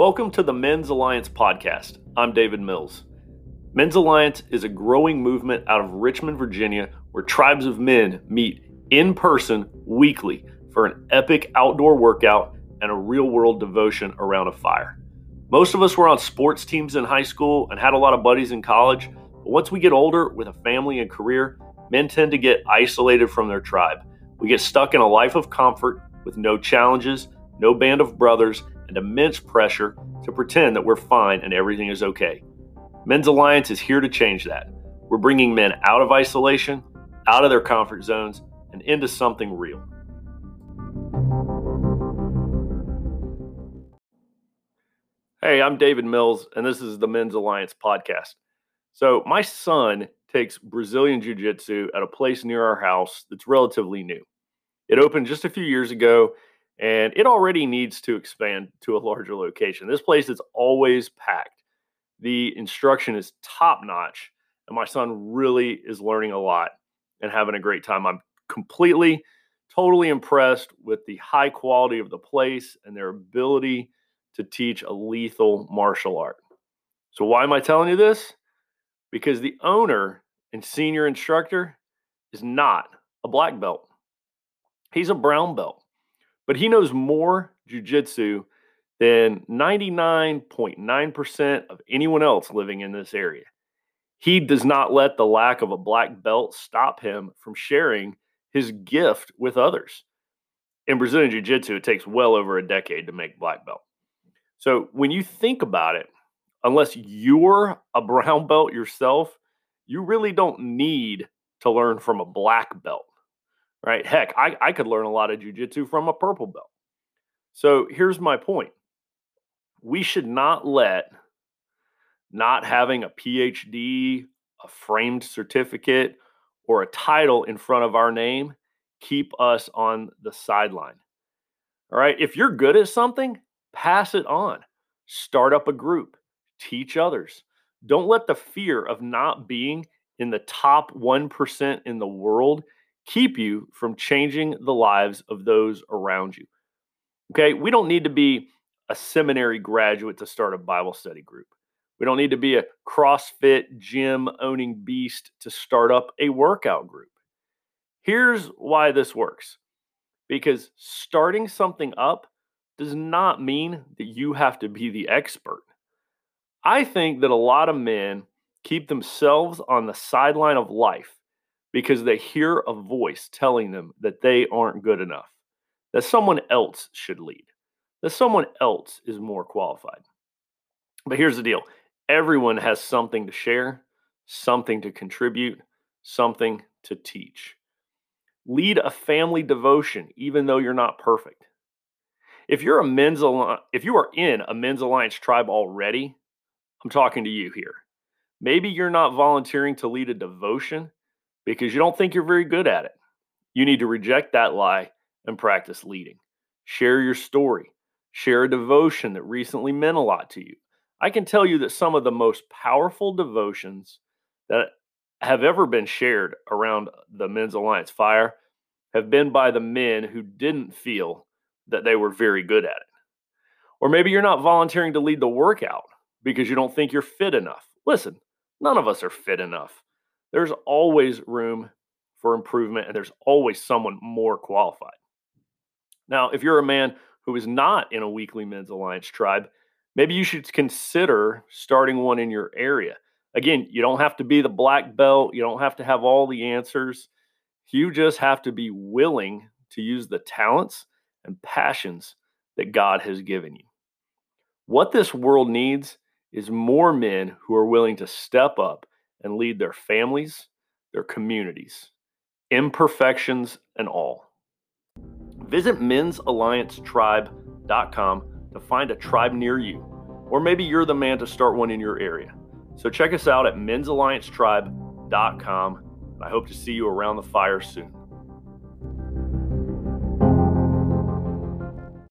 Welcome to the Men's Alliance podcast. I'm David Mills. Men's Alliance is a growing movement out of Richmond, Virginia, where tribes of men meet in person weekly for an epic outdoor workout and a real world devotion around a fire. Most of us were on sports teams in high school and had a lot of buddies in college, but once we get older with a family and career, men tend to get isolated from their tribe. We get stuck in a life of comfort with no challenges, no band of brothers, and immense pressure to pretend that we're fine and everything is okay. Men's Alliance is here to change that. We're bringing men out of isolation, out of their comfort zones, and into something real. Hey, I'm David Mills, and this is the Men's Alliance podcast. So, my son takes Brazilian Jiu Jitsu at a place near our house that's relatively new. It opened just a few years ago and it already needs to expand to a larger location. This place is always packed. The instruction is top notch, and my son really is learning a lot and having a great time. I'm completely, totally impressed with the high quality of the place and their ability to teach a lethal martial art. So, why am I telling you this? Because the owner and senior instructor is not a black belt, he's a brown belt but he knows more jujitsu than 99.9% of anyone else living in this area. He does not let the lack of a black belt stop him from sharing his gift with others. In Brazilian Jiu Jitsu, it takes well over a decade to make black belt. So when you think about it, unless you're a brown belt yourself, you really don't need to learn from a black belt right? Heck, I, I could learn a lot of jujitsu from a purple belt. So here's my point we should not let not having a PhD, a framed certificate, or a title in front of our name keep us on the sideline. All right. If you're good at something, pass it on. Start up a group, teach others. Don't let the fear of not being in the top 1% in the world keep you from changing the lives of those around you. Okay, we don't need to be a seminary graduate to start a Bible study group. We don't need to be a CrossFit gym owning beast to start up a workout group. Here's why this works because starting something up does not mean that you have to be the expert. I think that a lot of men keep themselves on the sideline of life because they hear a voice telling them that they aren't good enough, that someone else should lead, that someone else is more qualified. But here's the deal everyone has something to share, something to contribute, something to teach. Lead a family devotion, even though you're not perfect. If you're a men's alliance, if you are in a men's alliance tribe already, I'm talking to you here. Maybe you're not volunteering to lead a devotion because you don't think you're very good at it. You need to reject that lie and practice leading. Share your story. Share a devotion that recently meant a lot to you. I can tell you that some of the most powerful devotions that have ever been shared around the Men's Alliance fire have been by the men who didn't feel that they were very good at it. Or maybe you're not volunteering to lead the workout because you don't think you're fit enough. Listen, none of us are fit enough there's always room for improvement and there's always someone more qualified. Now, if you're a man who is not in a weekly men's alliance tribe, maybe you should consider starting one in your area. Again, you don't have to be the black belt, you don't have to have all the answers. You just have to be willing to use the talents and passions that God has given you. What this world needs is more men who are willing to step up and lead their families, their communities, imperfections and all. Visit men'salliancetribe.com to find a tribe near you, or maybe you're the man to start one in your area. So check us out at men'salliancetribe.com. And I hope to see you around the fire soon.